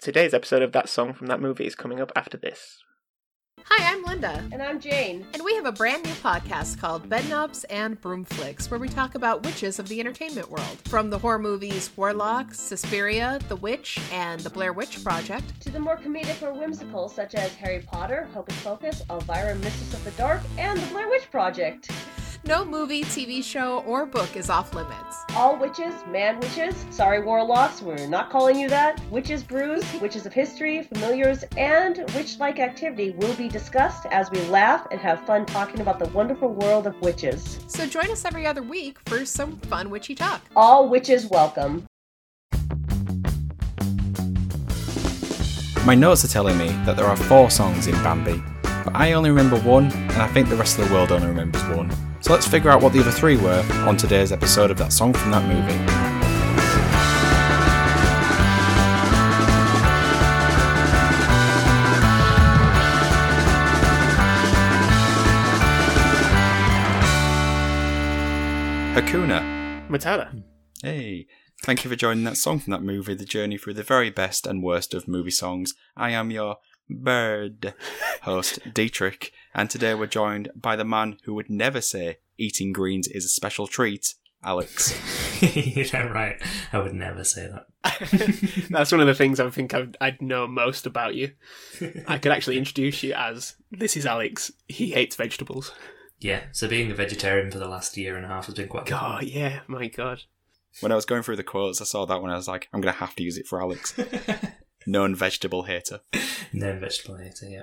Today's episode of That Song from That Movie is coming up after this. Hi, I'm Linda. And I'm Jane. And we have a brand new podcast called Bedknobs and Broomflicks, where we talk about witches of the entertainment world. From the horror movies Warlock, Suspiria, The Witch, and The Blair Witch Project. To the more comedic or whimsical, such as Harry Potter, Hocus Pocus, Elvira, Mistress of the Dark, and The Blair Witch Project. No movie, TV show, or book is off limits. All witches, man witches, sorry warlocks, we're not calling you that. Witches brews, witches of history, familiars, and witch like activity will be discussed as we laugh and have fun talking about the wonderful world of witches. So join us every other week for some fun witchy talk. All witches welcome. My notes are telling me that there are four songs in Bambi, but I only remember one, and I think the rest of the world only remembers one. So let's figure out what the other three were on today's episode of That Song from That Movie. Hakuna. Matata. Hey, thank you for joining that song from that movie, The Journey Through the Very Best and Worst of Movie Songs. I am your bird host, Dietrich, and today we're joined by the man who would never say eating greens is a special treat, Alex. yeah, right. I would never say that. That's one of the things I think I'd, I'd know most about you. I could actually introduce you as this is Alex. He hates vegetables. Yeah, so being a vegetarian for the last year and a half has been quite God, yeah, my God. When I was going through the quotes, I saw that one. I was like, I'm going to have to use it for Alex. Known vegetable hater. Known vegetable hater, yeah.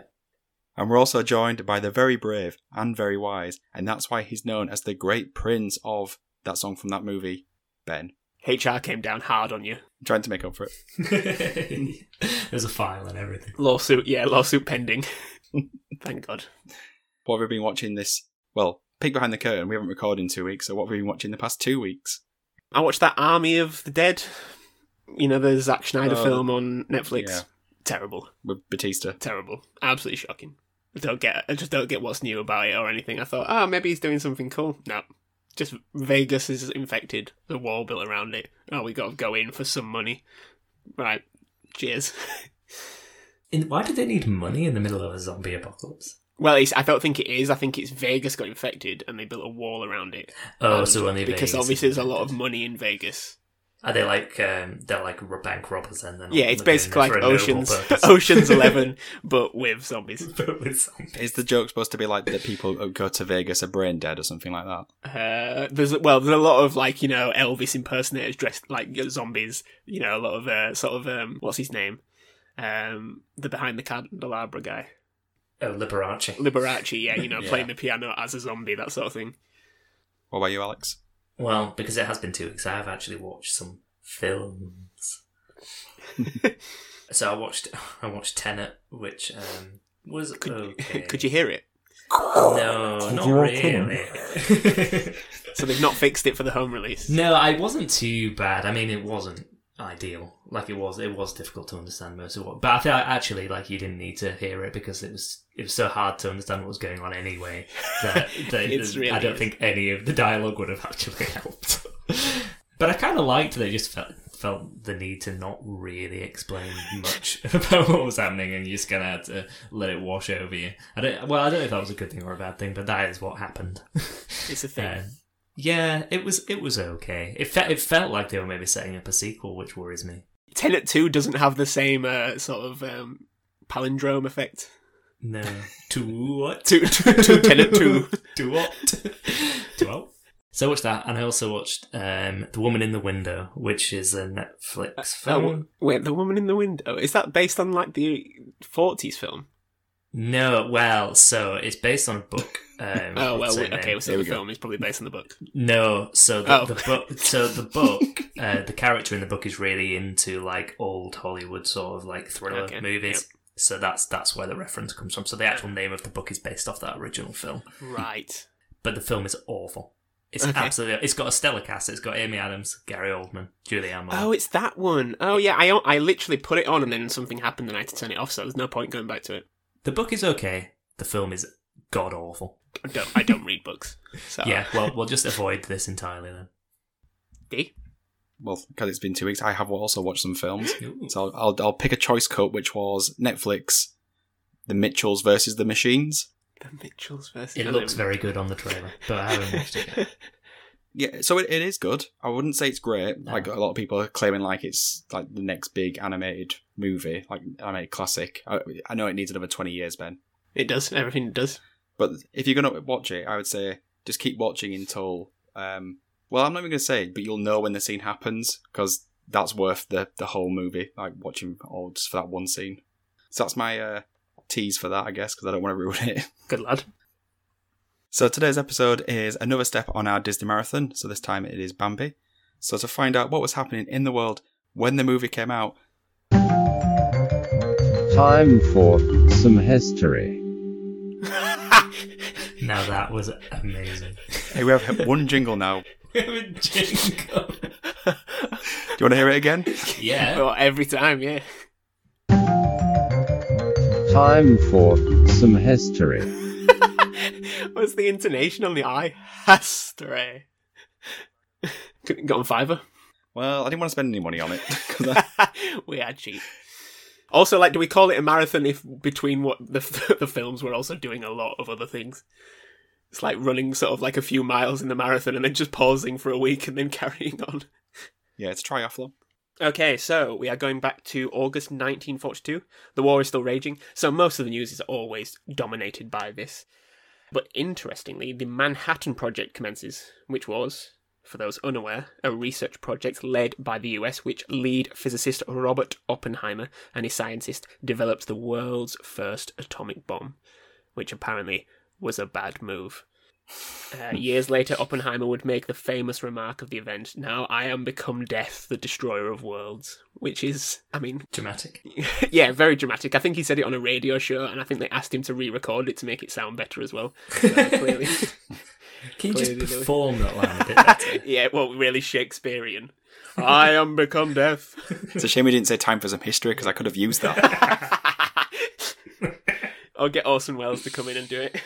And we're also joined by the very brave and very wise, and that's why he's known as the great prince of that song from that movie, Ben. HR came down hard on you. I'm trying to make up for it. There's a file and everything. Lawsuit, yeah, lawsuit pending. Thank God. What have we been watching this? Well, peek behind the curtain. We haven't recorded in two weeks, so what have we been watching the past two weeks? I watched that Army of the Dead. You know, the Zack Snyder Oh, film on Netflix. yeah. Terrible. With Batista. Terrible. Absolutely shocking. I don't get I just don't get what's new about it or anything. I thought, oh, maybe he's doing something cool. No. Just Vegas is infected. The wall built around it. Oh, we got to go in for some money. Right. Cheers. In, why do they need money in the middle of a zombie apocalypse? well, it's, I don't think it is. I think it's Vegas got infected and they built a wall around it. Oh, And so only because Vegas obviously there's a lot of money in Vegas. Are they like um, they're like bank robbers and then Yeah, it's basically like for a noble Ocean's? Ocean's Eleven, but with zombies. But with zombies. Is the joke supposed to be like that people who go to Vegas are brain dead or something like that? Uh, there's well, there's a lot of like you know Elvis impersonators dressed like zombies. You know, a lot of uh, sort of um, what's his name, um, the behind the candelabra guy, Oh, Liberace. Liberace. Yeah, you know, Yeah. playing the piano as a zombie, that sort of thing. What about you, Alex? Well, because it has been two weeks, I have actually watched some films. so I watched I watched Tenet, which um, was okay. Could you hear it? No, not really. So they've not fixed it for the home release. no, I wasn't too bad. I mean, it wasn't ideal. Like it was, it was difficult to understand most of what. But I feel like actually, like you didn't need to hear it because it was it was so hard to understand what was going on anyway. That, that It's really I don't is. think any of the dialogue would have actually helped. but I kind of liked that. it just felt felt the need to not really explain much about what was happening, and you just kind of had to let it wash over you. I don't. Well, I don't know if that was a good thing or a bad thing, but that is what happened. It's a thing. Uh, yeah, it was it was okay. It fe- it felt like they were maybe setting up a sequel, which worries me. Tenet Two doesn't have the same uh, sort of um, palindrome effect. No, to what? To to, to Tenet Two. to what? to what? So I watched that, and I also watched um, The Woman in the Window, which is a Netflix Oh, film. wait, the woman in the window is that based on like the forties film? No, well, so it's based on a book. Um, Oh well, what's wait, her okay, name? so Here the we film is probably based on the book. No, so the, Oh. the book. So the book, uh, the character in the book is really into like old Hollywood sort of like thriller Okay, movies. So that's that's where the reference comes from. So the actual name of the book is based off that original film, Right. but the film is awful. It's Okay. absolutely. It's got a stellar cast. It's got Amy Adams, Gary Oldman, Julianne Moore. Oh, it's that one. Oh yeah, I I literally put it on and then something happened and I had to turn it off. So there's no point going back to it. The book is okay. The film is god awful. I don't I don't read books. So Yeah. Well, we'll just avoid this entirely then. D? well, because it's been two weeks, I have also watched some films. Ooh. So I'll, I'll, I'll pick a choice cut, which was Netflix, The Mitchells versus the Machines. The Mitchells versus. It looks very good on the trailer, but I haven't watched it yet. Yeah, so it, it is good. I wouldn't say it's great. No. Like a lot of people are claiming, like it's like the next big animated movie, like I animated classic. I, I know it needs another twenty years, Ben. It does. Everything it does. But if you're gonna watch it, I would say just keep watching until. Um, well, I'm not even gonna say, but you'll know when the scene happens because that's worth the the whole movie. Like watching all just for that one scene. So that's my uh, tease for that, I guess, because I don't want to ruin it. Good lad. So today's episode is another step on our Disney marathon. So this time it is Bambi. So to find out what was happening in the world when the movie came out, Time for some history. Now that was amazing. hey, we have one jingle now. We have a jingle. Do you want to hear it again? Yeah. Well, every time, yeah. Time for some history. What's the intonation on the I? Hastray. Got on Fiverr. Well, I didn't want to spend any money on it. 'cause I- we are cheap. Also, like, do we call it a marathon if between what the the films we're also doing a lot of other things? It's like running sort of like a few miles in the marathon and then just pausing for a week and then carrying on. yeah, it's triathlon. Okay, so we are going back to August 1942. The war is still raging, so most of the news is always dominated by this. But interestingly, the Manhattan Project commences, which was, for those unaware, a research project led by the US, which lead physicist Robert Oppenheimer and his scientist developed the world's first atomic bomb, which apparently was a bad move. Uh, years later, Oppenheimer would make the famous remark of the event, Now I am become death, the destroyer of worlds. Which is, I mean, Dramatic. yeah, very dramatic. I think he said it on a radio show, and I think they asked him to re record it to make it sound better as well. So, clearly. Can you just they- perform that line a bit better? yeah, well, really Shakespearean. I am become death. It's a shame we didn't say time for some history because I could have used that. I'll get Orson Welles to come in and do it.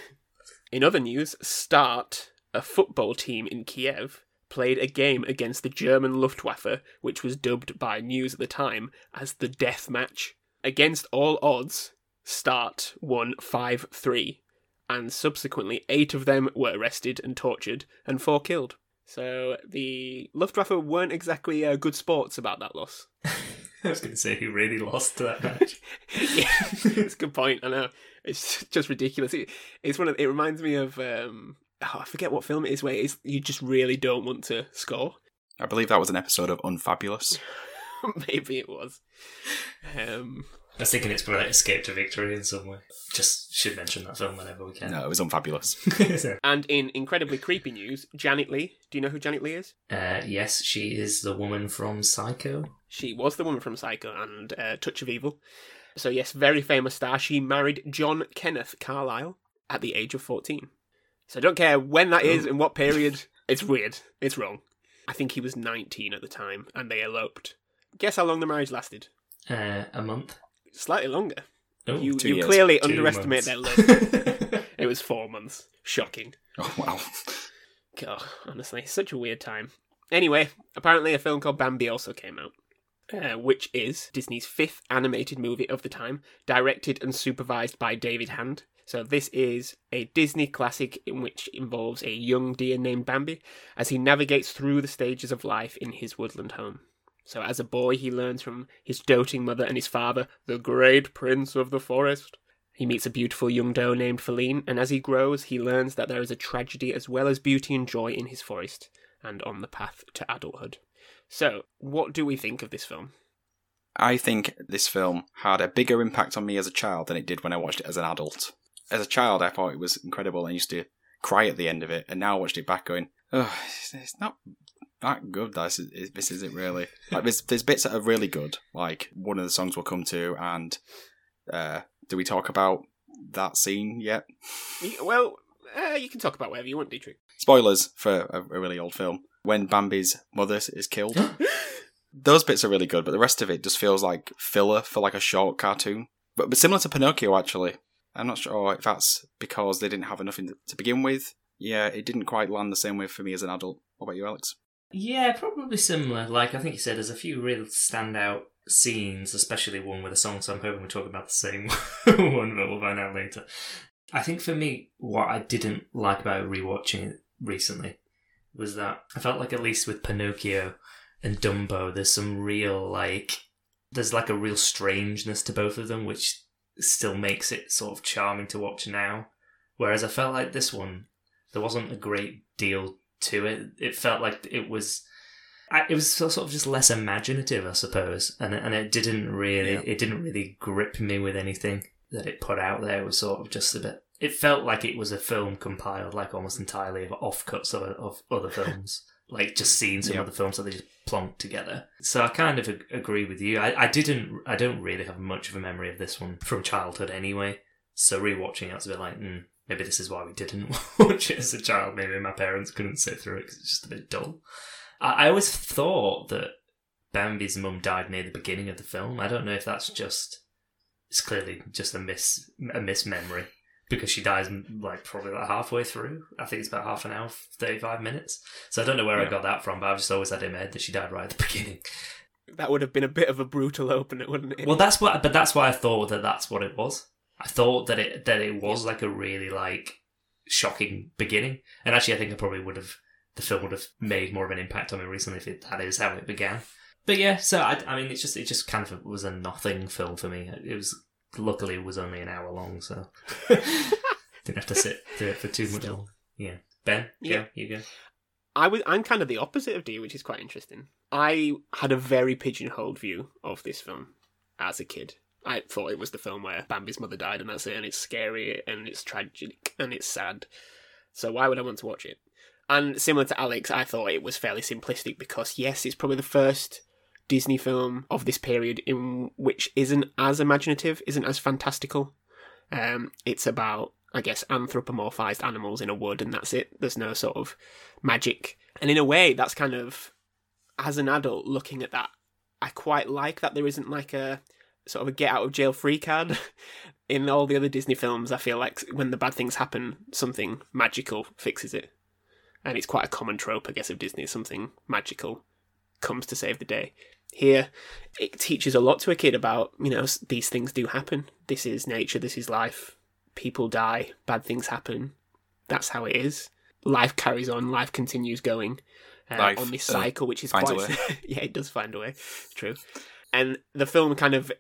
In other news, Start, a football team in Kiev, played a game against the German Luftwaffe, which was dubbed by news at the time as the Death Match. Against all odds, Start won 5 3, and subsequently, eight of them were arrested and tortured, and four killed. So the Luftwaffe weren't exactly uh, good sports about that loss. I was going to say who really lost to that match. yeah, it's a good point. I know it's just ridiculous. It, it's one of. It reminds me of. Um, oh, I forget what film it is where it's, you just really don't want to score. I believe that was an episode of Unfabulous. Maybe it was. Um, I was thinking it's probably Escape to Victory in some way. Just should mention that film whenever we can. No, it was Unfabulous. So, and in incredibly creepy news, Janet Leigh. Do you know who Janet Leigh is? uh, yes, she is the woman from Psycho. She was the woman from Psycho and uh, Touch of Evil. So yes, very famous star. She married John Kenneth Carlisle at the age of fourteen. So I don't care when that is and what period. It's weird. It's wrong. I think he was nineteen at the time, and they eloped. Guess how long the marriage lasted? Uh, a month. Slightly longer. Oh, you you years. clearly two underestimate their love. it was four months. Shocking. Oh, wow. God, honestly, such a weird time. Anyway, apparently a film called Bambi also came out, uh, which is Disney's fifth animated movie of the time, directed and supervised by David Hand. So this is a Disney classic in which involves a young deer named Bambi as he navigates through the stages of life in his woodland home. So as a boy, he learns from his doting mother and his father, the great prince of the forest. He meets a beautiful young doe named Faline, and as he grows, he learns that there is a tragedy as well as beauty and joy in his forest, and on the path to adulthood. So, what do we think of this film? I think this film had a bigger impact on me as a child than it did when I watched it as an adult. As a child, I thought it was incredible and used to cry at the end of it, and now I watched it back going, oh, it's not that good. This, is, this isn't really. Like, there's, there's bits that are really good, like one of the songs we'll come to, and uh, do we talk about that scene yet? Well, uh, you can talk about whatever you want, Dietrich. Spoilers for a, a really old film. When Bambi's mother is killed. Those bits are really good, but the rest of it just feels like filler for like a short cartoon. But, but similar to Pinocchio, actually. I'm not sure if that's because they didn't have enough in to begin with. Yeah, it didn't quite land the same way for me as an adult. What about you, Alex? Yeah, probably similar. Like I think you said, there's a few real standout scenes, especially one with a song. So I'm hoping we're talking about the same one, but we'll find out later. I think for me, what I didn't like about rewatching it recently was that I felt like at least with Pinocchio and Dumbo, there's some real like there's like a real strangeness to both of them, which still makes it sort of charming to watch now. Whereas I felt like this one, there wasn't a great deal to it. It felt like it was. It was sort of just less imaginative, I suppose, and and it didn't really Yeah. it didn't really grip me with anything that it put out there. It was sort of just a bit. It felt like it was a film compiled, like almost entirely of offcuts of of other films, like just scenes from other films that they just plonked together. So I kind of ag- agree with you. I, I didn't. I don't really have much of a memory of this one from childhood, anyway. So rewatching it, I was a bit like, mm, maybe this is why we didn't watch it as a child. Maybe my parents couldn't sit through it because it's just a bit dull. I, I always thought that Bambi's mum died near the beginning of the film. I don't know if that's just. It's clearly just a miss a miss memory because she dies like probably like halfway through. I think it's about half an hour, thirty five minutes. So I don't know where I got that from, but I've just always had in my head that she died right at the beginning. That would have been a bit of a brutal opener, wouldn't it? Well, that's what, but that's why I thought that that's what it was. I thought that it that it was like a really like shocking beginning, and actually, I think I probably would have the film would have made more of an impact on me recently if it, that is how it began. But yeah, so I, I mean, it's just it just kind of was a nothing film for me. It was luckily it was only an hour long, so didn't have to sit through it for too much. Still. Yeah, Ben, go, Yeah. you go. I was I'm kind of the opposite of D, which is quite interesting. I had a very pigeonholed view of this film as a kid. I thought it was the film where Bambi's mother died, and that's it, and it's scary and it's tragic and it's sad. So why would I want to watch it? And similar to Alex, I thought it was fairly simplistic because yes, it's probably the first Disney film of this period in which isn't as imaginative, isn't as fantastical. Um, it's about, I guess, anthropomorphized animals in a wood, and that's it. There's no sort of magic. And in a way, that's kind of, as an adult looking at that, I quite like that there isn't like a sort of a get out of jail free card. in all the other Disney films, I feel like when the bad things happen, something magical fixes it. And it's quite a common trope, I guess, of Disney. Something magical comes to save the day. Here, it teaches a lot to a kid about, you know, these things do happen. This is nature, this is life. People die, bad things happen. That's how it is. Life carries on, life continues going uh, Life, on this uh, cycle, which is quite. yeah, it does find a way. True. And the film kind of,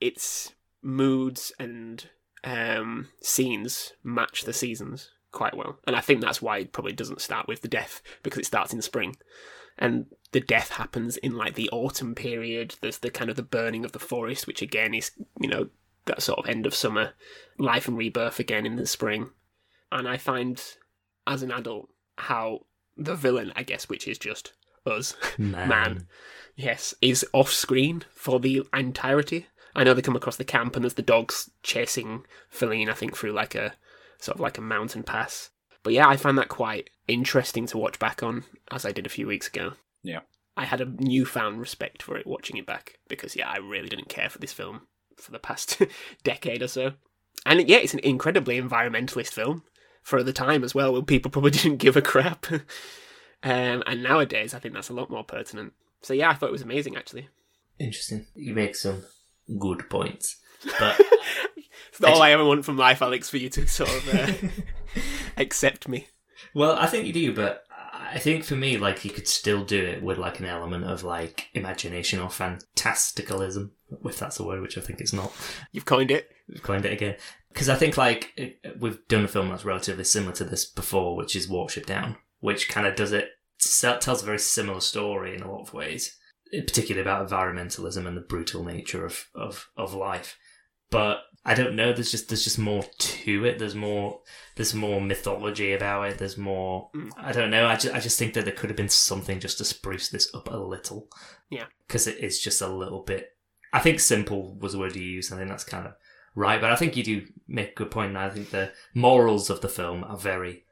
its moods and um, scenes match the seasons quite well. And I think that's why it probably doesn't start with the death, because it starts in spring and the death happens in like the autumn period. There's the kind of the burning of the forest, which again is you know that sort of end of summer, life and rebirth again in the spring. And I find as an adult how the villain, I guess, which is just us, Man. man, yes, is off screen for the entirety. I know they come across the camp and there's the dogs chasing Faline, I think, through like a sort of like a mountain pass. But yeah, I find that quite interesting to watch back on, as I did a few weeks ago. Yeah. I had a newfound respect for it watching it back because yeah, I really didn't care for this film for the past decade or so. And yeah, it's an incredibly environmentalist film for the time as well, when people probably didn't give a crap. Um, and nowadays, I think that's a lot more pertinent. So yeah, I thought it was amazing actually. Interesting. You make some good points, but It's not all I ever want from life, Alex, for you to sort of uh, accept me. Well, I think you do, but I think for me, like, you could still do it with, like, an element of, like, imagination or fantasticalism, if that's a word, which I think it's not. You've coined it. You've coined it again. Because I think, like, it- we've done a film that's relatively similar to this before, which is Watership Down, which kind of does it, tells a very similar story in a lot of ways, particularly about environmentalism and the brutal nature of, of, of life. But I don't know. There's just there's just more to it. There's more there's more mythology about it. There's more. Mm. I don't know. I just I just think that there could have been something just to spruce this up a little. Yeah. because it is just a little bit. I think simple was the word you used. And I think that's kind of right. But I think you do make a good point. And I think the morals of the film are very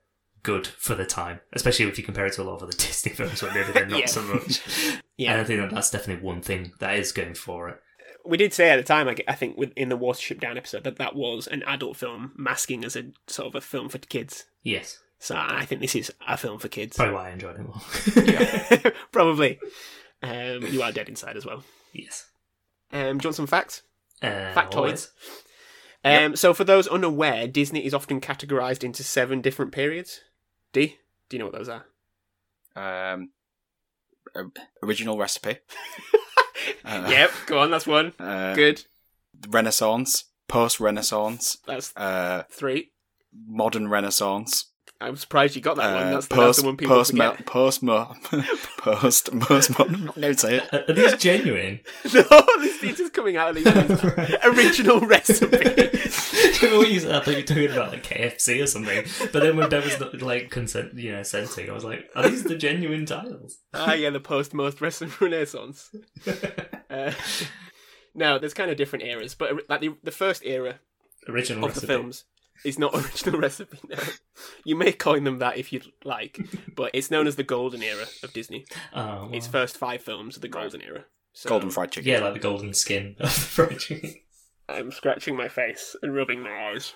good for the time, especially if you compare it to a lot of other Disney films where maybe they're not Yeah. so much. Yeah. And I think that that's definitely one thing that is going for it. we did say at the time, I, I think, in the Watership Down episode, that that was an adult film masking as a sort of a film for kids. Yes. So I think this is a film for kids. Probably why I enjoyed it more. Probably. Um, you are dead inside as well. yes. Um, do you want some facts? Uh, Factoids. Um, So, for those unaware, Disney is often categorized into seven different periods. D, do you know what those are? Um, original recipe. Uh, yep, go on, that's one. Uh, Good. Renaissance, post Renaissance, That's uh, three. modern Renaissance, I'm surprised you got that one. uh, That's, the- that's post the one people post forget. post mo- post post modern. Don't say it. Are are these genuine? no, this is just coming out of these ones. original recipe. what you said, I thought you were talking about like KFC or something. But then when Deb was like consent, you know, scenting, I was like, are these the genuine tiles? ah, yeah, the post most recent Renaissance. Uh, no, there's kind of different eras, but like the, the first era Original of recipe. the films is not original recipe. No, you may coin them that if you'd like, but it's known as the golden era of Disney. Oh, well. Its first five films are the golden era. So Golden fried chicken. yeah, like the golden skin of the fried chicken. I'm scratching my face and rubbing my eyes.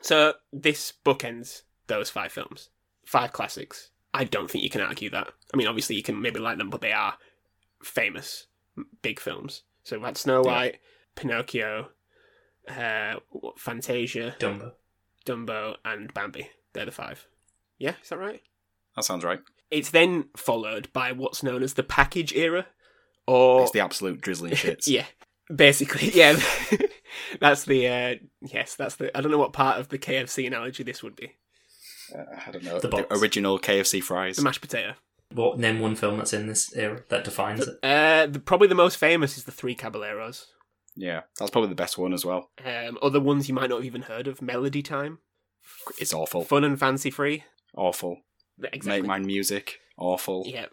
So this bookends those five films, five classics. I don't think you can argue that. I mean, obviously you can maybe like them, but they are famous, big films. So we had Snow Yeah. White, Pinocchio, uh, what- Fantasia, Dumbo. Dumbo, and Bambi. They're the five. Yeah, is that right? That sounds right. It's then followed by what's known as the package era, or It's the absolute drizzling shits. yeah, basically, yeah. that's the uh, yes, that's the. I don't know what part of the KFC analogy this would be. Uh, I don't know. The The, original KFC fries. The mashed potato. What name one film that's in this era that defines it? Uh, the, probably the most famous is the Three Caballeros. Yeah, that's probably the best one as well. Um, other ones you might not have even heard of: Melody Time, It's awful. Fun and Fancy Free. Awful. Exactly. Make mine music. Awful. Yeah,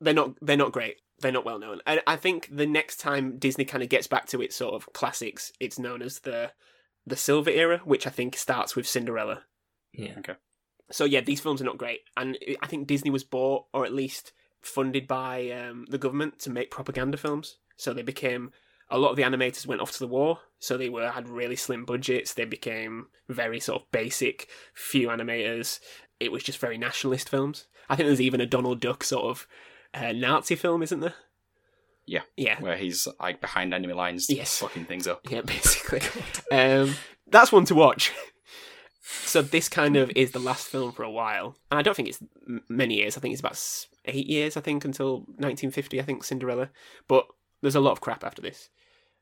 they're not. They're not great. They're not well known. And I think the next time Disney kind of gets back to its sort of classics, it's known as the the Silver Era, which I think starts with Cinderella. Yeah. Okay. So yeah, these films are not great, and I think Disney was bought or at least funded by um, the government to make propaganda films. So they became a lot of the animators went off to the war, so they were had really slim budgets. They became very sort of basic, few animators. It was just very nationalist films. I think there's even a Donald Duck sort of uh, Nazi film, isn't there? Yeah. Yeah. Where he's like behind enemy lines, Yes. fucking things up. Yeah, basically. um, that's one to watch. so this kind of is the last film for a while, and I don't think it's many years. I think it's about eight years. I think until 1950. I think Cinderella, but there's a lot of crap after this.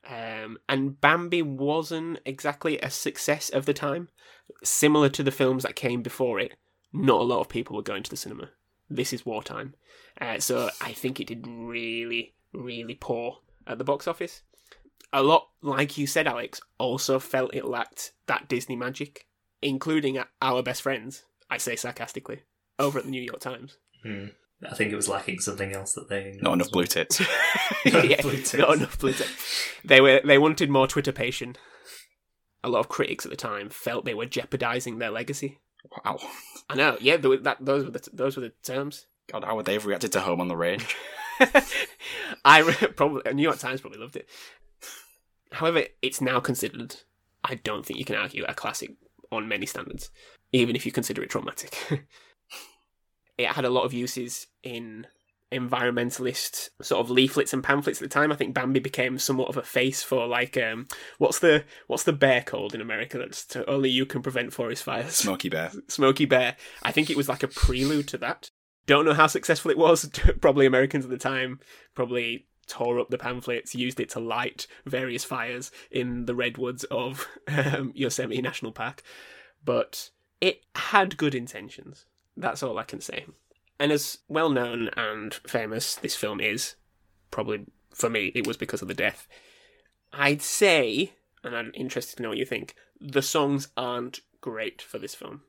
Um, and Bambi wasn't exactly a success of the time. Similar to the films that came before it, not a lot of people were going to the cinema. This is wartime, uh, so I think it did really, really poor at the box office a lot, like you said, Alex, also felt it lacked that Disney magic, including our best friends, I say sarcastically, over at the New York Times. Hmm. I think it was lacking something else that they Not enough blue tits. yeah, Blue ticks. not enough blue ticks. They were they wanted more Twitter Twitterpation. A lot of critics at the time felt they were jeopardizing their legacy. wow. I know, yeah, there that those were the those were the terms. God, how would they have reacted to Home on the Range? I probably New York Times probably loved it. However, it's now considered. I don't think you can argue a classic on many standards, even if you consider it traumatic. it had a lot of uses in environmentalist sort of leaflets and pamphlets at the time. I think Bambi became somewhat of a face for like um what's the what's the bear called in America that's to, only you can prevent forest fires. Smokey Bear. Smokey Bear. I think it was like a prelude to that. Don't know how successful it was. probably Americans at the time probably tore up the pamphlets, used it to light various fires in the redwoods of um, Yosemite National Park. But it had good intentions. That's all I can say. And as well known and famous this film is, probably for me, it was because of the death. I'd say, and I'm interested to know what you think, the songs aren't great for this film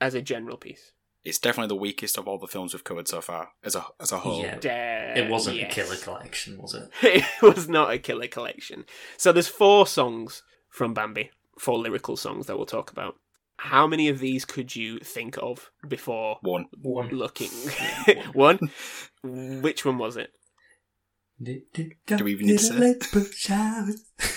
as a general piece. It's definitely the weakest of all the films we've covered so far, as a as a whole. Yeah. Uh, It wasn't yes. a killer collection, was it? it was not a killer collection. So there's four songs from Bambi, four lyrical songs that we'll talk about. How many of these could you think of before One. One. looking? one. Which one was it? Do we even need to say?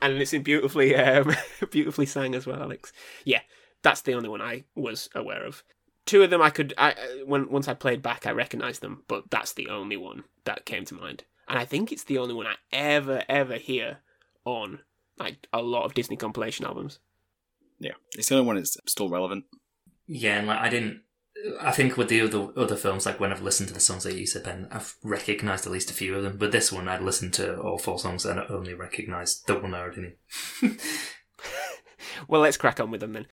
And it's in beautifully, um, beautifully sang as well, Alex. Yeah, That's the only one I was aware of. Two of them I could, I when once I played back, I recognised them, but that's the only one that came to mind. And I think it's the only one I ever ever hear on like a lot of Disney compilation albums. Yeah, it's the only one that's still relevant. Yeah, and like I didn't. I think with the other other films, like when I've listened to the songs that you said, Ben, I've recognised at least a few of them. But this one, I'd listened to all four songs and I only recognised the one I already knew. Well, let's crack on with them then.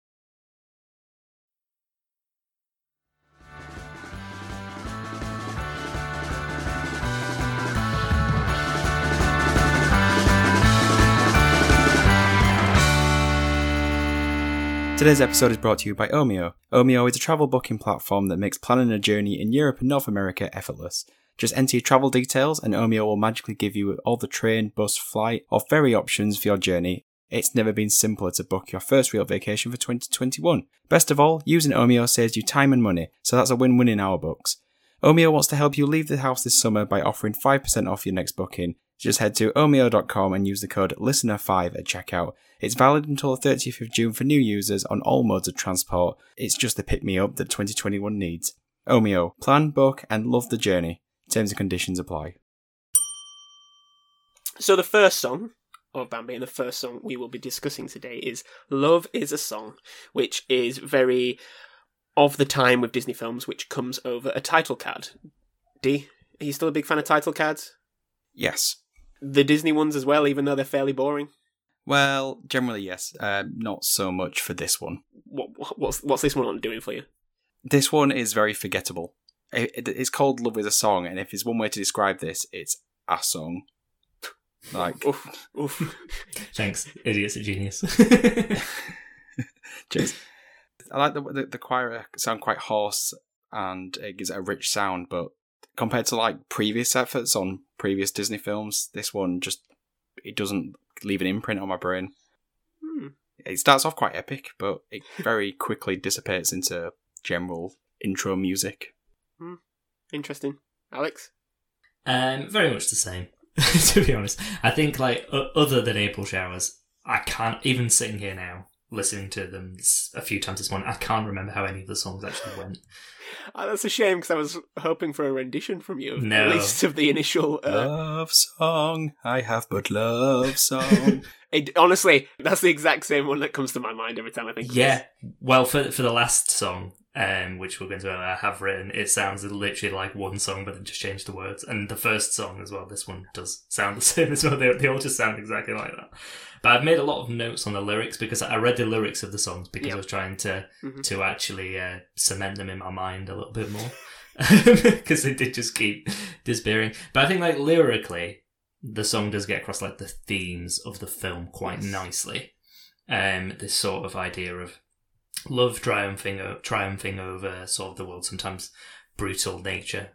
Today's episode is brought to you by Omio. Omio is a travel booking platform that makes planning a journey in Europe and North America effortless. Just enter your travel details and Omio will magically give you all the train, bus, flight, or ferry options for your journey. It's never been simpler to book your first real vacation for 2021. Best of all, using Omio saves you time and money, so that's a win-win in our books. Omio wants to help you leave the house this summer by offering 5% off your next booking. Just head to omio.com and use the code LISTENER5 at checkout. It's valid until the 30th of June for new users on all modes of transport. It's just the pick me up that 2021 needs. Omio, plan, book, and love the journey. Terms and conditions apply. So the first song of Bambi and the first song we will be discussing today is Love is a Song, which is very of the time with Disney films, which comes over a title card. D, are you still a big fan of title cards? Yes. The Disney ones as well, even though they're fairly boring. Well, generally yes. Uh, not so much for this one. What, what's what's this one doing for you? This one is very forgettable. It, it- it's called Love is a Song, and if there's one way to describe this, it's a song. Like, Oof, oof. Thanks, idiots at genius. Cheers. I like the, the the choir sound quite hoarse and it gives it a rich sound, but compared to like previous efforts on previous Disney films, this one just it doesn't leave an imprint on my brain. Hmm. It starts off quite epic, but it very quickly dissipates into general intro music. Interesting. Alex? Um, very much the same, to be honest. I think, like, o- other than April showers, I can't even sitting here now listening to them a few times this morning. I can't remember how any of the songs actually went. Oh, that's a shame because I was hoping for a rendition from you, No. at least of the initial. Uh, Love song, I have but love song. it, honestly, that's the exact same one that comes to my mind every time I think. of Yeah, this. well, for for the last song, um, which we're going to uh, have written, it sounds literally like one song, but then just changed the words. And the first song as well, this one does sound the same as well. They, they all just sound exactly like that. But I've made a lot of notes on the lyrics because I read the lyrics of the songs because Yep. I was trying to Mhm. to actually uh, cement them in my mind a little bit more because they did just keep disappearing. But I think like lyrically, the song does get across like the themes of the film quite Yes. nicely. Um, this sort of idea of love triumphing o- triumphing over sort of the world sometimes brutal nature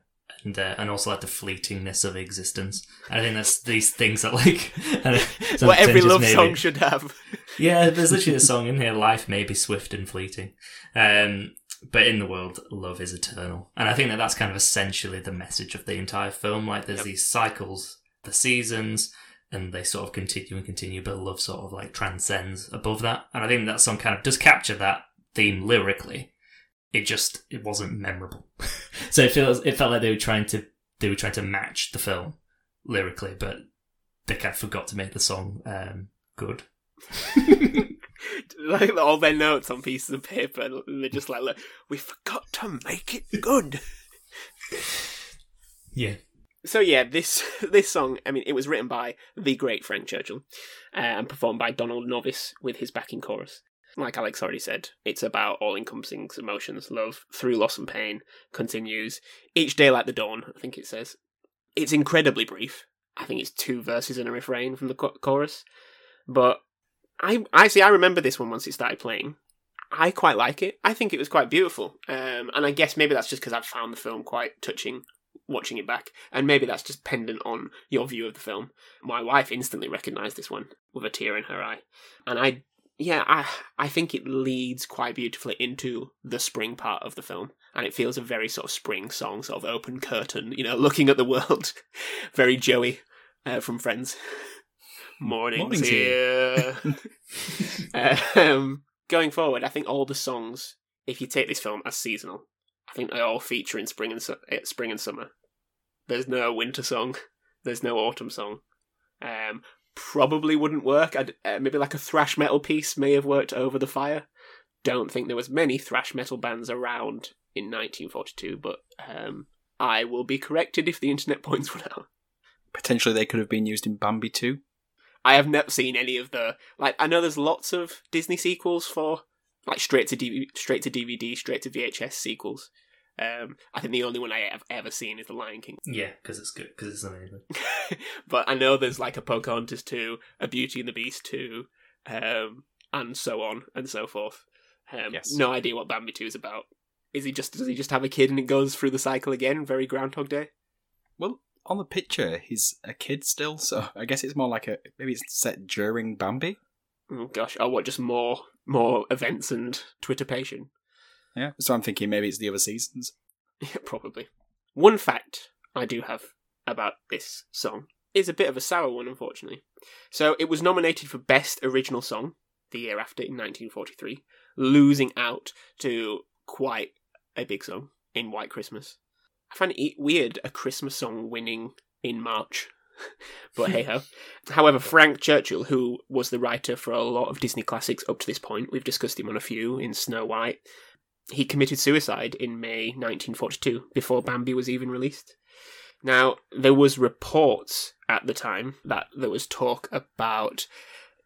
and uh, and also like the fleetingness of existence. And I think that's these things that like and it sounds what every love maybe. song should have. Yeah, there's literally a song in here. Life may be swift and fleeting, um, but in the world, love is eternal. And I think that that's kind of essentially the message of the entire film. Like, there's Yep. these cycles, the seasons, and they sort of continue and continue, but love sort of like transcends above that. And I think that song kind of does capture that theme lyrically. It just it wasn't memorable. so it feels it felt like they were trying to they were trying to match the film lyrically, but they kind of forgot to make the song um, good. like all their notes on pieces of paper, and they're just like, "Look, we forgot to make it good." Yeah. So yeah, this this song, I mean, it was written by the great Frank Churchill uh, and performed by Donald Novis with his backing chorus. Like Alex already said, it's about all-encompassing emotions, love through loss and pain, continues each day like the dawn. I think it says it's incredibly brief. I think it's two verses and a refrain from the cho- chorus, but I I see. I remember this one once it started playing. I quite like it. I think it was quite beautiful, um, and I guess maybe that's just because I've found the film quite touching watching it back, and maybe that's just pendant on your view of the film. My wife instantly recognised this one with a tear in her eye, and I, yeah, I, I think it leads quite beautifully into the spring part of the film, and it feels a very sort of spring song, sort of open curtain, you know, looking at the world, very Joey uh, from Friends. Morning's, Morning's here. um, going forward, I think all the songs, if you take this film as seasonal, I think they all feature in spring and su- eh, spring and summer. There's no winter song. There's no autumn song. Um, probably wouldn't work. I'd, uh, maybe like a thrash metal piece may have worked over the fire. Don't think there was many thrash metal bands around in 1942, but um, I will be corrected if the internet points one out. Potentially, they could have been used in Bambi too. I have never seen any of the like. I know there's lots of Disney sequels for like straight to straight to DVD, straight to VHS sequels. Um, I think the only one I have ever seen is The Lion King. Yeah, because it's good. Because it's amazing. but I know there's like a Pocahontas 2, a Beauty and the Beast 2, um, and so on and so forth. Um, Yes. No idea what Bambi 2 is about. Is he just does he just have a kid and it goes through the cycle again? Very Groundhog Day. Well, on the picture, he's a kid still, so I guess it's more like a maybe it's set during Bambi. Oh gosh! Oh, what? Just more more events and Twitterpation. Yeah, so I'm thinking maybe it's the other seasons. Yeah, probably. One fact I do have about this song is a bit of a sour one, unfortunately. So it was nominated for Best Original Song the year after in 1943, losing out to quite a big song in White Christmas. I find it weird a Christmas song winning in March. but hey ho. However, Frank Churchill, who was the writer for a lot of Disney classics up to this point, we've discussed him on a few in Snow White, he committed suicide in May 1942 before Bambi was even released. Now, there was reports at the time that there was talk about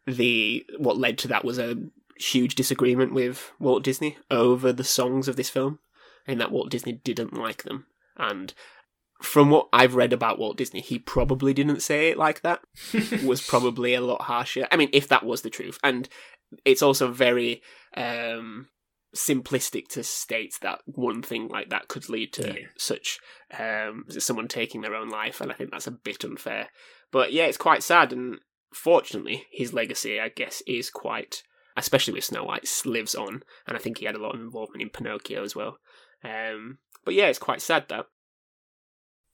the what led to that was a huge disagreement with Walt Disney over the songs of this film and that Walt Disney didn't like them and from what I've read about Walt Disney, he probably didn't say it like that. was probably a lot harsher. I mean, if that was the truth, and it's also very um, simplistic to state that one thing like that could lead to Yeah. such um, someone taking their own life, and I think that's a bit unfair. But yeah, it's quite sad, and fortunately, his legacy, I guess, is quite, especially with Snow White, lives on, and I think he had a lot of involvement in Pinocchio as well. Um, but yeah, it's quite sad that.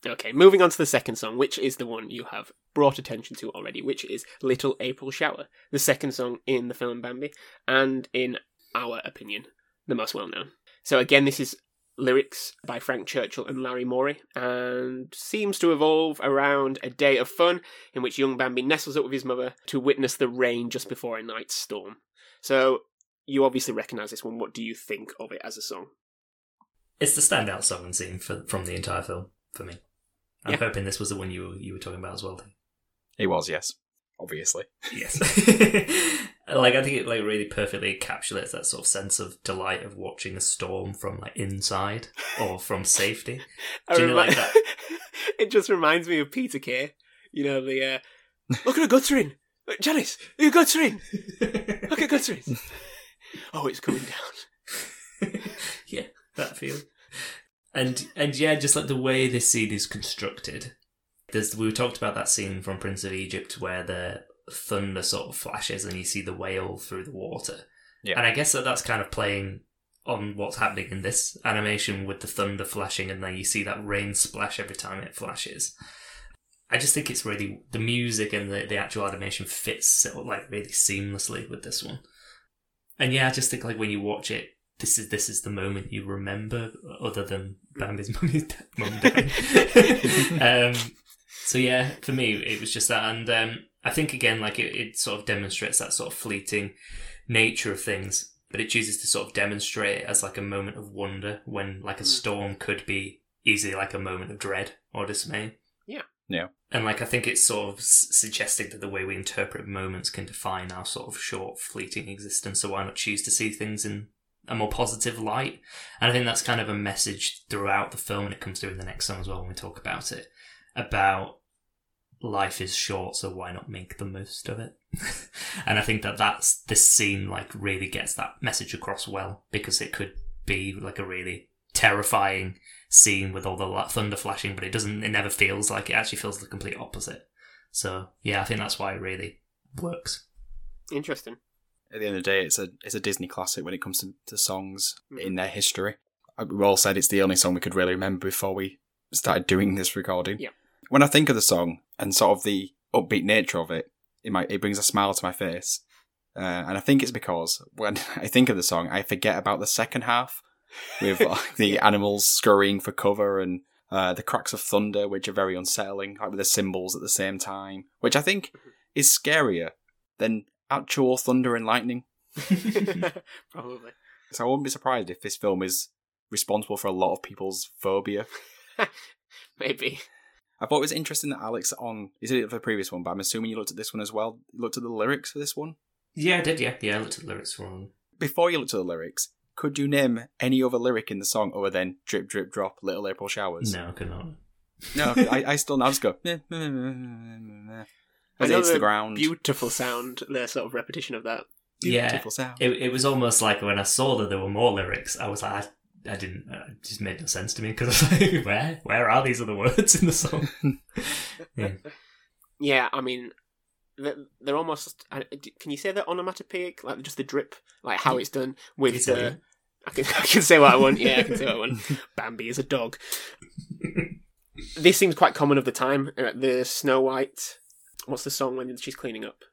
Okay, moving on to the second song, which is the one you have brought attention to already, which is Little April Shower, the second song in the film Bambi, and in our opinion, the most well known. So again, this is lyrics by Frank Churchill and Larry Morey, and seems to evolve around a day of fun in which young Bambi nestles up with his mother to witness the rain just before a night storm. So you obviously recognise this one. What do you think of it as a song? It's the standout song and scene for, from the entire film for me. I'm Yeah. hoping this was the one you were, you were talking about as well. Dave. He was, yes, obviously. Yes. like I think it like really perfectly encapsulates that sort of sense of delight of watching a storm from like inside or from safety. I Do you know remi- like that? it just reminds me of Peter Kay. You know the uh, look at a guttering, Janice, at guttering, look at guttering. oh, it's coming down. yeah, that feel. And and yeah, just like the way this scene is constructed. There's we talked about that scene from Prince of Egypt where the thunder sort of flashes and you see the whale through the water. Yeah. And I guess that that's kind of playing on what's happening in this animation with the thunder flashing and then you see that rain splash every time it flashes. I just think it's really the music and the, the actual animation fits like really seamlessly with this one. And yeah, I just think like when you watch it, this is this is the moment you remember, other than Bambi's mum dying. um, so yeah, for me, it was just that, and um, I think again, like it, it sort of demonstrates that sort of fleeting nature of things, but it chooses to sort of demonstrate it as like a moment of wonder when like a storm could be easily like a moment of dread or dismay. Yeah. Yeah. And like I think it's sort of s- suggesting that the way we interpret moments can define our sort of short, fleeting existence. So why not choose to see things in a more positive light? And I think that's kind of a message throughout the film, and it comes through in the next song as well when we talk about it. About life is short, so why not make the most of it? and I think that that's this scene like really gets that message across well because it could be like a really terrifying scene with all the thunder flashing, but it doesn't. It never feels like it. Actually, feels the complete opposite. So yeah, I think that's why it really works. Interesting. At the end of the day, it's a it's a Disney classic when it comes to, to songs Mhm. in their history. Uh, We all said it's the only song we could really remember before we started doing this recording. Yeah. When I think of the song and sort of the upbeat nature of it, it might it brings a smile to my face. Uh, and I think it's because when I think of the song, I forget about the second half with like, the animals scurrying for cover and uh, the cracks of thunder, which are very unsettling, like with the cymbals at the same time, which I think is scarier than actual thunder and lightning. Probably. So I wouldn't be surprised if this film is responsible for a lot of people's phobia. Maybe. I thought it was interesting that Alex on is it the previous one, but I'm assuming you looked at this one as well. You looked at the lyrics for this one. Yeah, I did. Yeah, yeah. I looked at the lyrics for one. Before you looked at the lyrics, could you name any other lyric in the song other than "drip, drip, drop, little April showers"? No, I could not. no. I, I still now just go. "Meh, meh, meh, meh, meh, meh," As it hits Another the ground. Beautiful sound. The sort of repetition of that. Yeah, Beautiful sound. it, it was almost like when I saw that there were more lyrics, I was like, I, I didn't. Uh, it just made no sense to me because I was like, where, where are these other words in the song? yeah. Yeah, I mean, they're, they're almost. Can you say they're onomatopoeic? Like just the drip, like how it's done with the. I can, I can say what I want. Yeah, I can say what I want. Bambi is a dog. this seems quite common of the time. Uh, The Snow White. What's the song when she's cleaning up?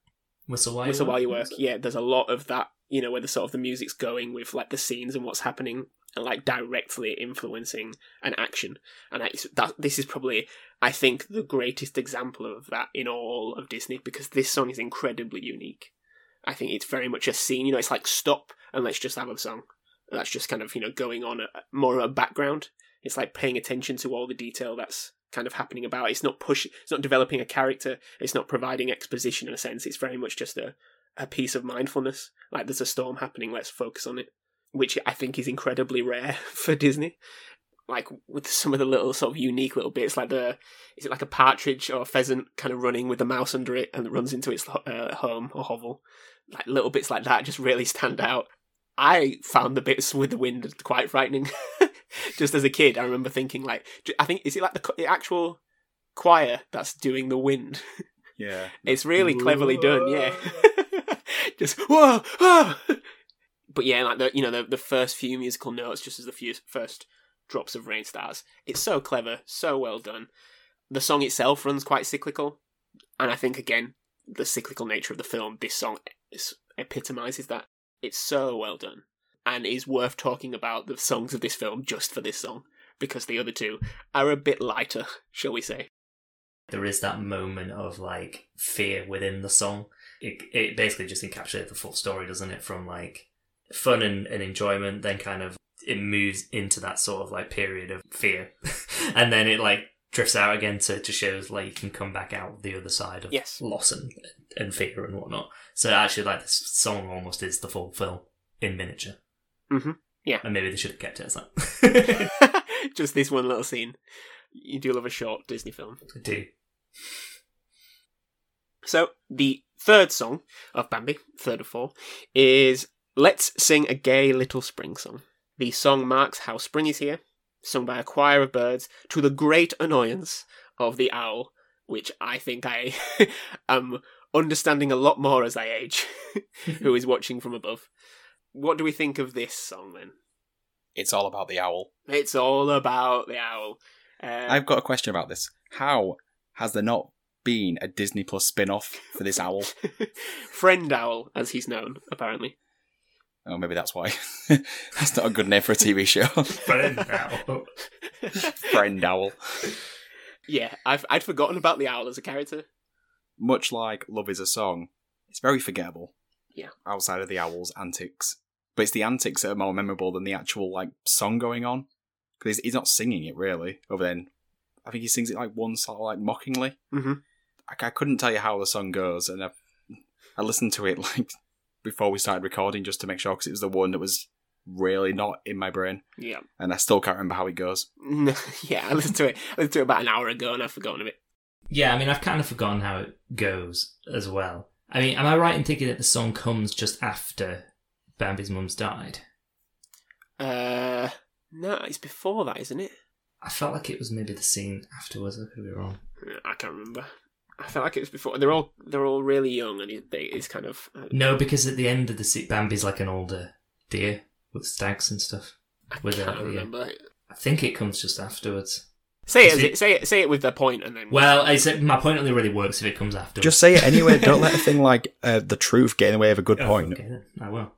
Whistle while Whistle you while you work. Yeah, there's a lot of that. You know, where the sort of the music's going with like the scenes and what's happening, and like directly influencing an action. And I, that this is probably, I think, the greatest example of that in all of Disney because this song is incredibly unique. I think it's very much a scene. You know, it's like stop and let's just have a song. That's just kind of you know going on a, more of a background. It's like paying attention to all the detail that's kind of happening about. It's not push. It's not developing a character. It's not providing exposition in a sense. It's very much just a a piece of mindfulness. Like there's a storm happening. Let's focus on it, which I think is incredibly rare for Disney. Like with some of the little sort of unique little bits, like the is it like a partridge or a pheasant kind of running with a mouse under it and it runs into its uh, home or hovel. Like little bits like that just really stand out. I found the bits with the wind quite frightening. just as a kid, I remember thinking like, I think is it like the, the actual choir that's doing the wind? yeah. It's really cleverly done, yeah. just whoa, whoa. But yeah, like the you know the the first few musical notes, just as the few first drops of rain starts. It's so clever, so well done. The song itself runs quite cyclical, and I think again the cyclical nature of the film, this song epitomizes that. It's so well done, and is worth talking about the songs of this film just for this song because the other two are a bit lighter, shall we say? there is that moment of like fear within the song. It it basically just encapsulates the full story, doesn't it? From like fun and, and enjoyment, then kind of it moves into that sort of like period of fear, and then it like drifts out again to, to shows like you can come back out the other side of Yes. loss and and fear and whatnot. So actually, like this song almost is the full film in miniature. Mhm. Yeah. and maybe they should have kept it as that. just this one little scene. You do love a short Disney film. I do. So the third song of Bambi, third of four, is Let's Sing a Gay Little Spring Song. The song marks how spring is here, sung by a choir of birds to the great annoyance of the owl, which I think I am understanding a lot more as I age, who is watching from above. What do we think of this song then? It's all about the owl. It's all about the owl. Uh, I've got a question about this. How has there not been a Disney Plus spin off for this owl? Friend Owl, as he's known, apparently. Oh, maybe that's why. that's not a good name for a TV show. Friend now. Friend owl. Yeah, I've I'd forgotten about the owl as a character. Much like Love is a Song, it's very forgettable. Yeah. Outside of the owl's antics. But it's the antics that are more memorable than the actual like song going on. Because he's, he's not singing it really, other than I think he sings it like one sort of like mockingly. Mm-hmm. I, I couldn't tell you how the song goes, and I, I listened to it like before we started recording just to make sure because it was the one that was really not in my brain, Yeah, and I still can't remember how it goes. yeah. I listened to it. I listened to it about an hour ago, and I've forgotten a bit. Yeah, I mean, I've kind of forgotten how it goes as well. I mean, am I right in thinking that the song comes just after Bambi's mum's died? Uh, no, it's before that, isn't it? I felt like it was maybe the scene afterwards. I could be wrong. I can't remember. I felt like it was before. They're all they're all really young, and they, it's kind of. Uh, No, because at the end of the scene, Bambi's like an older deer with stags and stuff. I with can't a- yeah. I think it comes just afterwards. Say it, it- say it, say it with the point, and then Well, I said my point only really works if it comes after. Just say it anyway. Don't let a thing like uh, the truth get in the way of a good Oh, point. Okay. I will.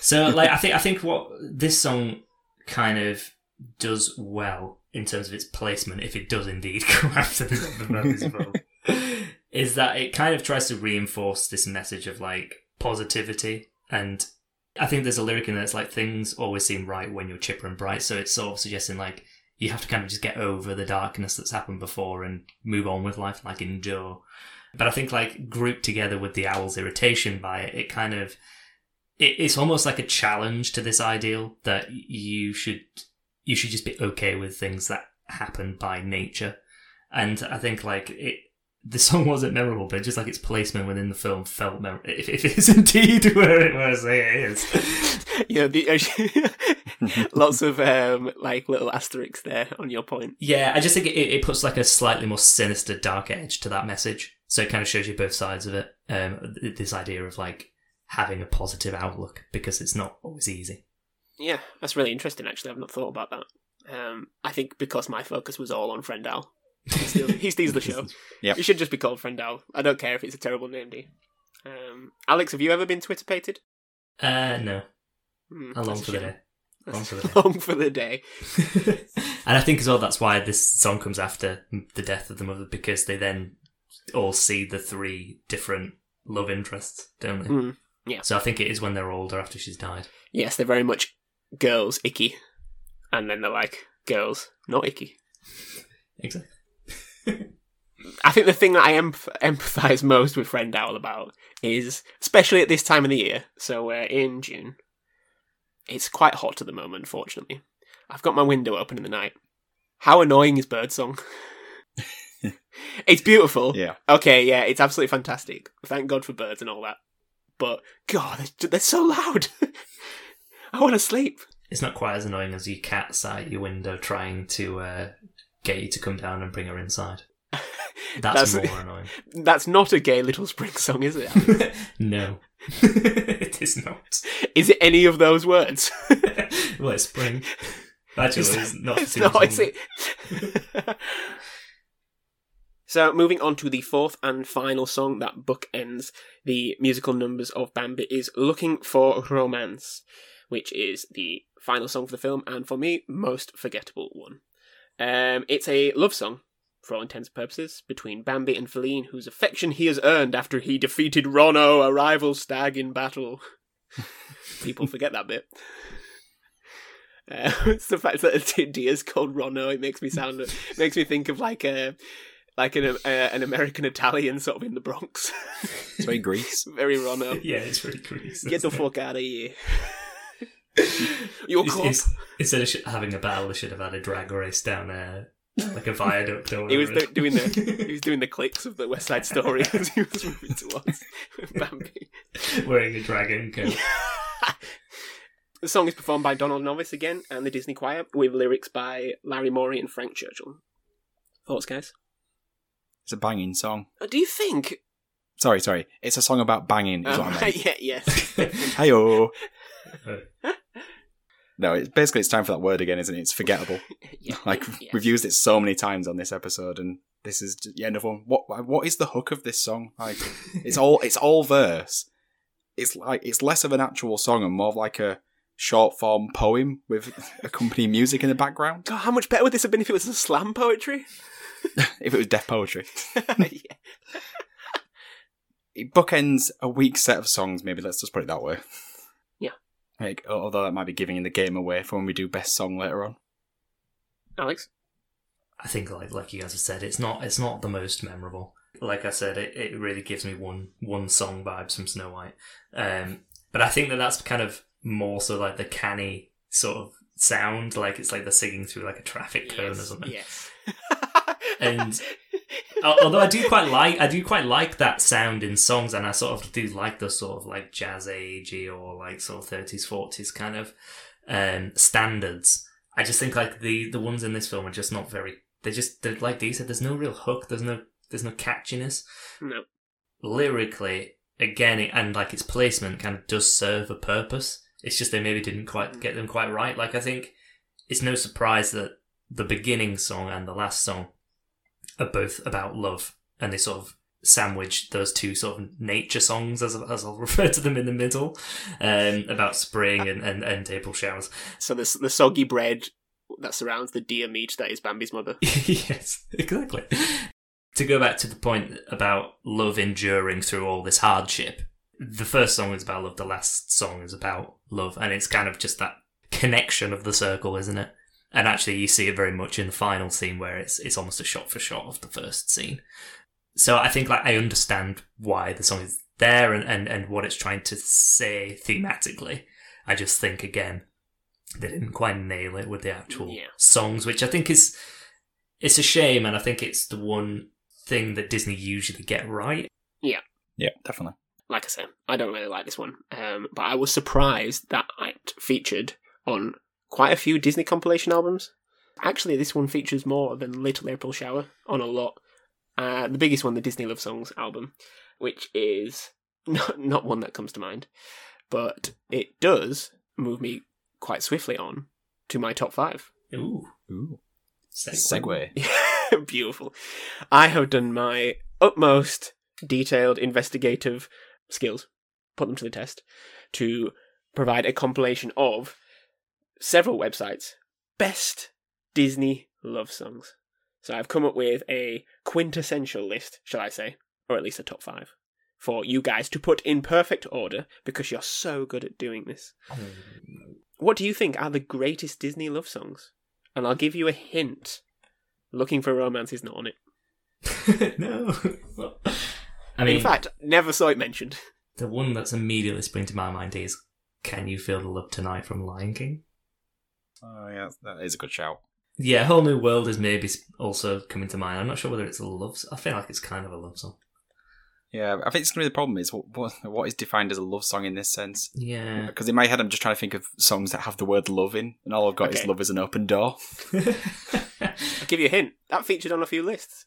So, like, I think I think what this song kind of does well in terms of its placement, if it does indeed come after the, the Brothers film, is that it kind of tries to reinforce this message of like positivity and. I think there's a lyric in there that's like things always seem right when you're chipper and bright. So it's sort of suggesting like you have to kind of just get over the darkness that's happened before and move on with life, like endure. But I think like grouped together with the owl's irritation by it, it kind of it, it's almost like a challenge to this ideal that you should you should just be okay with things that happen by nature. And I think like it the song wasn't memorable, but just like its placement within the film felt memorable. If, if it is indeed where it was, it is. you know, the, lots of um, like little asterisks there on your point. Yeah, I just think it, it puts like a slightly more sinister, dark edge to that message. So it kind of shows you both sides of it. Um, this idea of like having a positive outlook because it's not always easy. Yeah, that's really interesting. Actually, I've not thought about that. Um, I think because my focus was all on Friend Owl. He steals, he steals the show. Yeah, It should just be called Friend Owl. I don't care if it's a terrible name, D. Um, Alex, have you ever been twitterpated? Uh, no, along that's for the day. Along for the day. Long for the day. and I think as well that's why this song comes after the death of the mother because they then all see the three different love interests, don't they? Mm, yeah. So I think it is when they're older after she's died. Yes, they're very much girls, icky. And then they're like, girls, not icky. Exactly. I think the thing that I emph- empathise most with Friend Owl about is, especially at this time of the year, so we're in June, it's quite hot at the moment, fortunately. I've got my window open in the night. How annoying is Birdsong? it's beautiful. Yeah. Okay, yeah, it's absolutely fantastic. Thank God for birds and all that. But, God, they're, they're so loud. I want to sleep. It's not quite as annoying as your cat sat at your window trying to uh, get you to come down and bring her inside. That's, That's- more annoying. That's not a gay little spring song, is it? no, it is not. is it any of those words? well, it's spring. Actually, it's, not. It's not, much is it? so, moving on to the fourth and final song that bookends the musical numbers of Bambi is Looking for Romance, which is the final song for the film, and for me, most forgettable one. Um, it's a love song, for all intents and purposes, between Bambi and Faline, whose affection he has earned after he defeated Ronno, a rival stag in battle. People forget that bit. Uh, it's the fact that Dia's called Ronno. It makes me sound, it makes me think of like a, like an uh, an American Italian sort of in the Bronx. It's very Grease. Very Ronno. Yeah, it's very Grease. Get the fuck out of here. You're cop. Instead of having a battle, they should have had a drag race down there, like a viaduct or He was do- doing the he was doing the clicks of the West Side Story as he was moving towards Bambi. wearing a dragon coat. The song is performed by Donald Novis again and the Disney Choir with lyrics by Larry Morey and Frank Churchill. Thoughts, guys? It's a banging song. Uh, Do you think? Sorry, sorry. It's a song about banging, is Oh, what I meant. yeah, yes. Heyo. No, it's basically it's time for that word again, isn't it? It's forgettable. Yeah, Like yes. we've used it so many times on this episode, and this is the end of one. What what is the hook of this song? Like it's all it's all verse. It's like it's less of an actual song and more of like a short form poem with accompanying music in the background. God, how much better would this have been if it was slam poetry? If it was deaf poetry, it bookends a weak set of songs. Maybe let's just put it that way. Yeah. Like, although that might be giving the game away for when we do best song later on. Alex? I think, like like you guys have said, it's not it's not the most memorable. Like I said, it, it really gives me one one song vibes from Snow White. Um, but I think that that's kind of more so like the canny sort of sound, like it's like they're singing through like a traffic cone or something. Yes. And- Although I do quite like I do quite like that sound in songs, and I sort of do like the sort of like jazz agey or like sort of thirties forties kind of um, standards. I just think like the the ones in this film are just not very. They just they're, like Dee said. There's no real hook. There's no there's no catchiness. no. Lyrically, again, it, and like its placement kind of does serve a purpose. It's just they maybe didn't quite get them quite right. Like I think it's no surprise that the beginning song and the last song are both about love, and they sort of sandwich those two sort of nature songs, as, as I'll refer to them in the middle, um, about spring and, and, and April showers. So the the soggy bread that surrounds the deer meat that is Bambi's mother. yes, exactly. To go back to the point about love enduring through all this hardship, the first song is about love, the last song is about love, and it's kind of just that connection of the circle, isn't it? And actually, you see it very much in the final scene where it's it's almost a shot for shot of the first scene. So I think like I understand why the song is there and, and, and what it's trying to say thematically. I just think again they didn't quite nail it with the actual Yeah. songs, which I think is it's a shame, and I think it's the one thing that Disney usually get right. Yeah, Yeah, definitely. Like I said, I don't really like this one, um, but I was surprised that it featured on quite a few Disney compilation albums. Actually, this one features more than Little April Shower on a lot. Uh, the biggest one, the Disney Love Songs album, which is not, not one that comes to mind, but it does move me quite swiftly on to my top five. Ooh, Ooh. segue. Segway. Beautiful. I have done my utmost detailed investigative skills, put them to the test, to provide a compilation of several websites' best Disney love songs. So I've come up with a quintessential list, shall I say, or at least a top five, for you guys to put in perfect order because you're so good at doing this. What do you think are the greatest Disney love songs? And I'll give you a hint. Looking for Romance is not on it. no. Well, I mean, In fact, never saw it mentioned. the one that's immediately spring to my mind is "Can You Feel the Love Tonight" from Lion King. Oh yeah, that is a good shout. Yeah, Whole New World is maybe also coming to mind. I'm not sure whether it's a love. Song. I feel like it's kind of a love song. Yeah, I think it's going to be the problem is what, what what is defined as a love song in this sense. Yeah. Because in my head, I'm just trying to think of songs that have the word love in, and all I've got is love is an open door. I'll give you a hint. That featured on a few lists.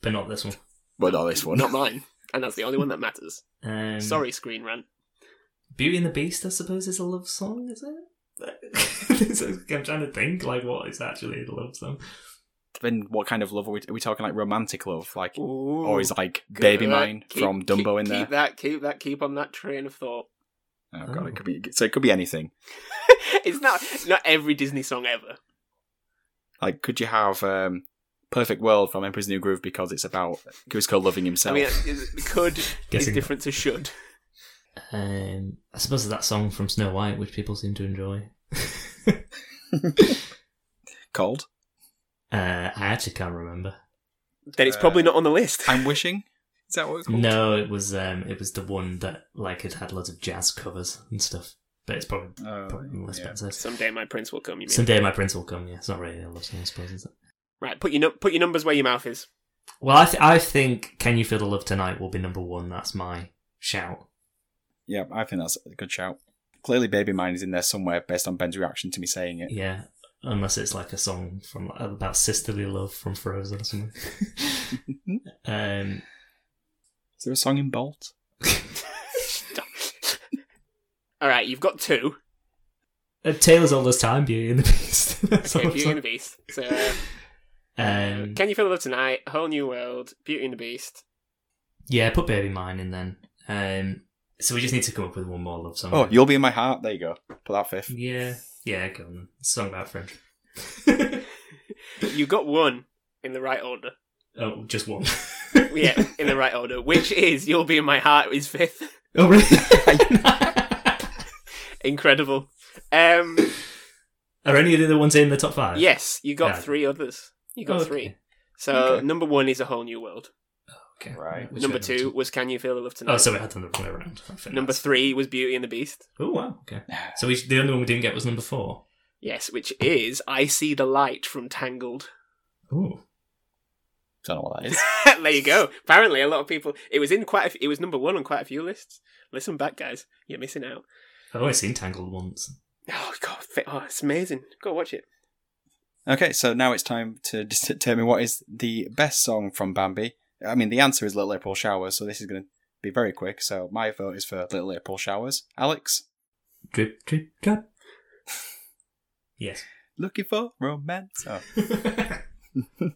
but not this one. But not this one. Not mine. And that's the only one that matters. Um, Sorry, Screen Rant. Beauty and the Beast, I suppose, is a love song, is it? I'm trying to think, like, what is actually a love song? Then what kind of love are we, are we talking? Like romantic love, like Ooh, or is like good. Baby Mine Keep- from Dumbo in there? Keep that, keep that, keep on that train of thought. Oh god, Oh. it could be so it could be anything. it's not not every Disney song ever. Like, could you have um, "Perfect World" from Emperor's New Groove because it's about Kuzco loving himself? I mean, it could is Guessing different to should. Um, I suppose that song from Snow White, which people seem to enjoy. Cold. Uh, I actually can't remember. Then it's probably not on the list. I'm wishing. Is that what it's called? No, it was um, it was the one that like it had loads of jazz covers and stuff. But it's probably, Oh, probably less yeah. better. Someday my prince will come. You mean? Someday my prince will come. Yeah, it's not really a love song, I suppose, is it? Right, put your nu- put your numbers where your mouth is. Well, I, th- I think "Can You Feel the Love Tonight" will be number one. That's my shout. Yeah, I think that's a good shout. Clearly, Baby Mine is in there somewhere based on Ben's reaction to me saying it. Yeah, unless it's like a song from about sisterly love from Frozen or something. um, Is there a song in Bolt? All right, you've got two. uh, Taylor's all this time, Beauty and the Beast. Okay, Beauty and the Beast. So, uh, um, Can You Feel the Love Tonight? Whole New World, Beauty and the Beast. yeah, put Baby Mine in then. Um, so we just need to come up with one more love song. Oh, You'll Be in My Heart. There you go. Put that fifth. Yeah, yeah, go on. then. Song about friendship. You got one in the right order. oh, just one. Yeah, in the right order, which is You'll Be in My Heart is fifth. oh, really? Incredible. Um, Are any of the other ones in the top five? yes, you got Yeah. three others. You got Oh, three. okay. So Okay. number one is A Whole New World. Okay. Right. Which number one? two was Can You Feel the Love oh, Tonight? Oh, so we had them the other way around. Number that's- three was Beauty and the Beast. Oh wow. Okay. So we, the only one we didn't get was number four. Yes, which is I See the Light from Tangled. Ooh. Don't know what that is. there you go. Apparently, a lot of people. It was in quite. A, f- it was number one on quite a few lists. Listen back, guys. You're missing out. Oh, I've only seen Tangled once. Oh god, oh, it's amazing. Go watch it. Okay, so now it's time to determine what is the best song from Bambi. I mean, the answer is Little April Showers, so this is going to be very quick. So my vote is for Little April Showers. Alex, Drip, drip, drop. yes. Looking for romance. Oh.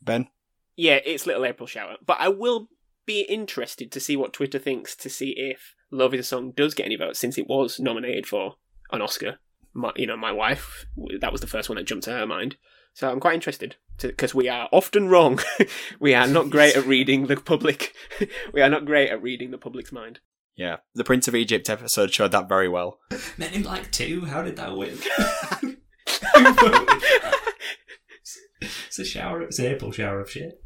ben? Yeah, it's Little April Shower. But I will be interested to see what Twitter thinks to see if Love is a Song does get any votes since it was nominated for an Oscar. My, you know, my wife, that was the first one that jumped to her mind. So I'm quite interested because we are often wrong. we are not great at reading the public. we are not great at reading the public's mind. Yeah, the Prince of Egypt episode showed that very well. Men in Black 2, how did that win? it's a shower, it's an April shower of shit.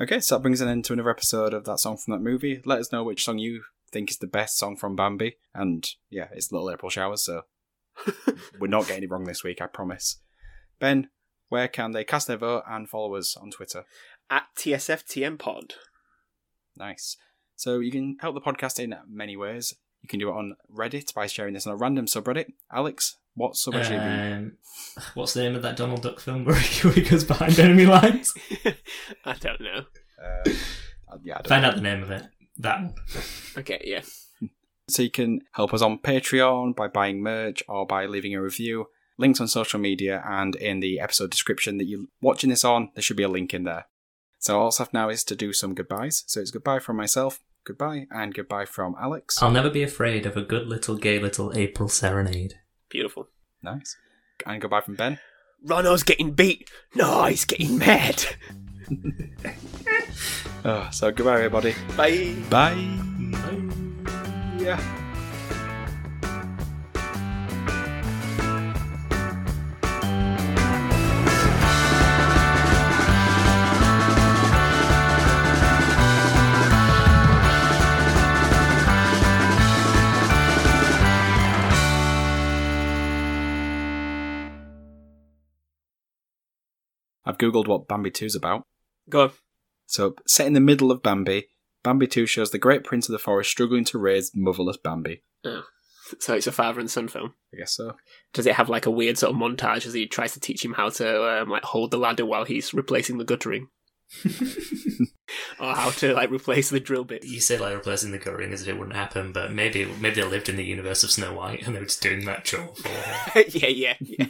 Okay, so that brings an end to another episode of that song from that movie. Let us know which song you think is the best song from Bambi. And yeah, it's Little April Showers, so we're not getting it wrong this week, I promise. Ben, where can they cast their vote and follow us on Twitter? At TSFTM Pod. Nice. So you can help the podcast in many ways. You can do it on Reddit by sharing this on a random subreddit. Alex, what subreddit have you Um, what's the name of that Donald Duck film where he where he goes behind enemy lines? I don't know. uh, yeah, I don't Find know. out the name of it. That. Mm. Okay, yeah. So you can help us on Patreon by buying merch or by leaving a review. Links on social media and in the episode description that you're watching this on, there should be a link in there. So all that's have now is to do some goodbyes. So it's goodbye from myself, goodbye, and goodbye from Alex. I'll never be afraid of a good little gay little April serenade. Beautiful. Nice. And goodbye from Ben. Ronno's getting beat. No, he's getting mad. Oh, so goodbye, everybody. Bye. Bye. Yeah. I've googled what Bambi 2 is about. Go on. So, set in the middle of Bambi, Bambi 2 shows the great prince of the forest struggling to raise motherless Bambi. So it's a father and son film. I guess so. Does it have like a weird sort of montage as he tries to teach him how to um, like hold the ladder while he's replacing the guttering, or how to like replace the drill bit? You say like replacing the guttering as if it wouldn't happen, but maybe maybe they lived in the universe of Snow White and they were just doing that chore for her. yeah, yeah, yeah.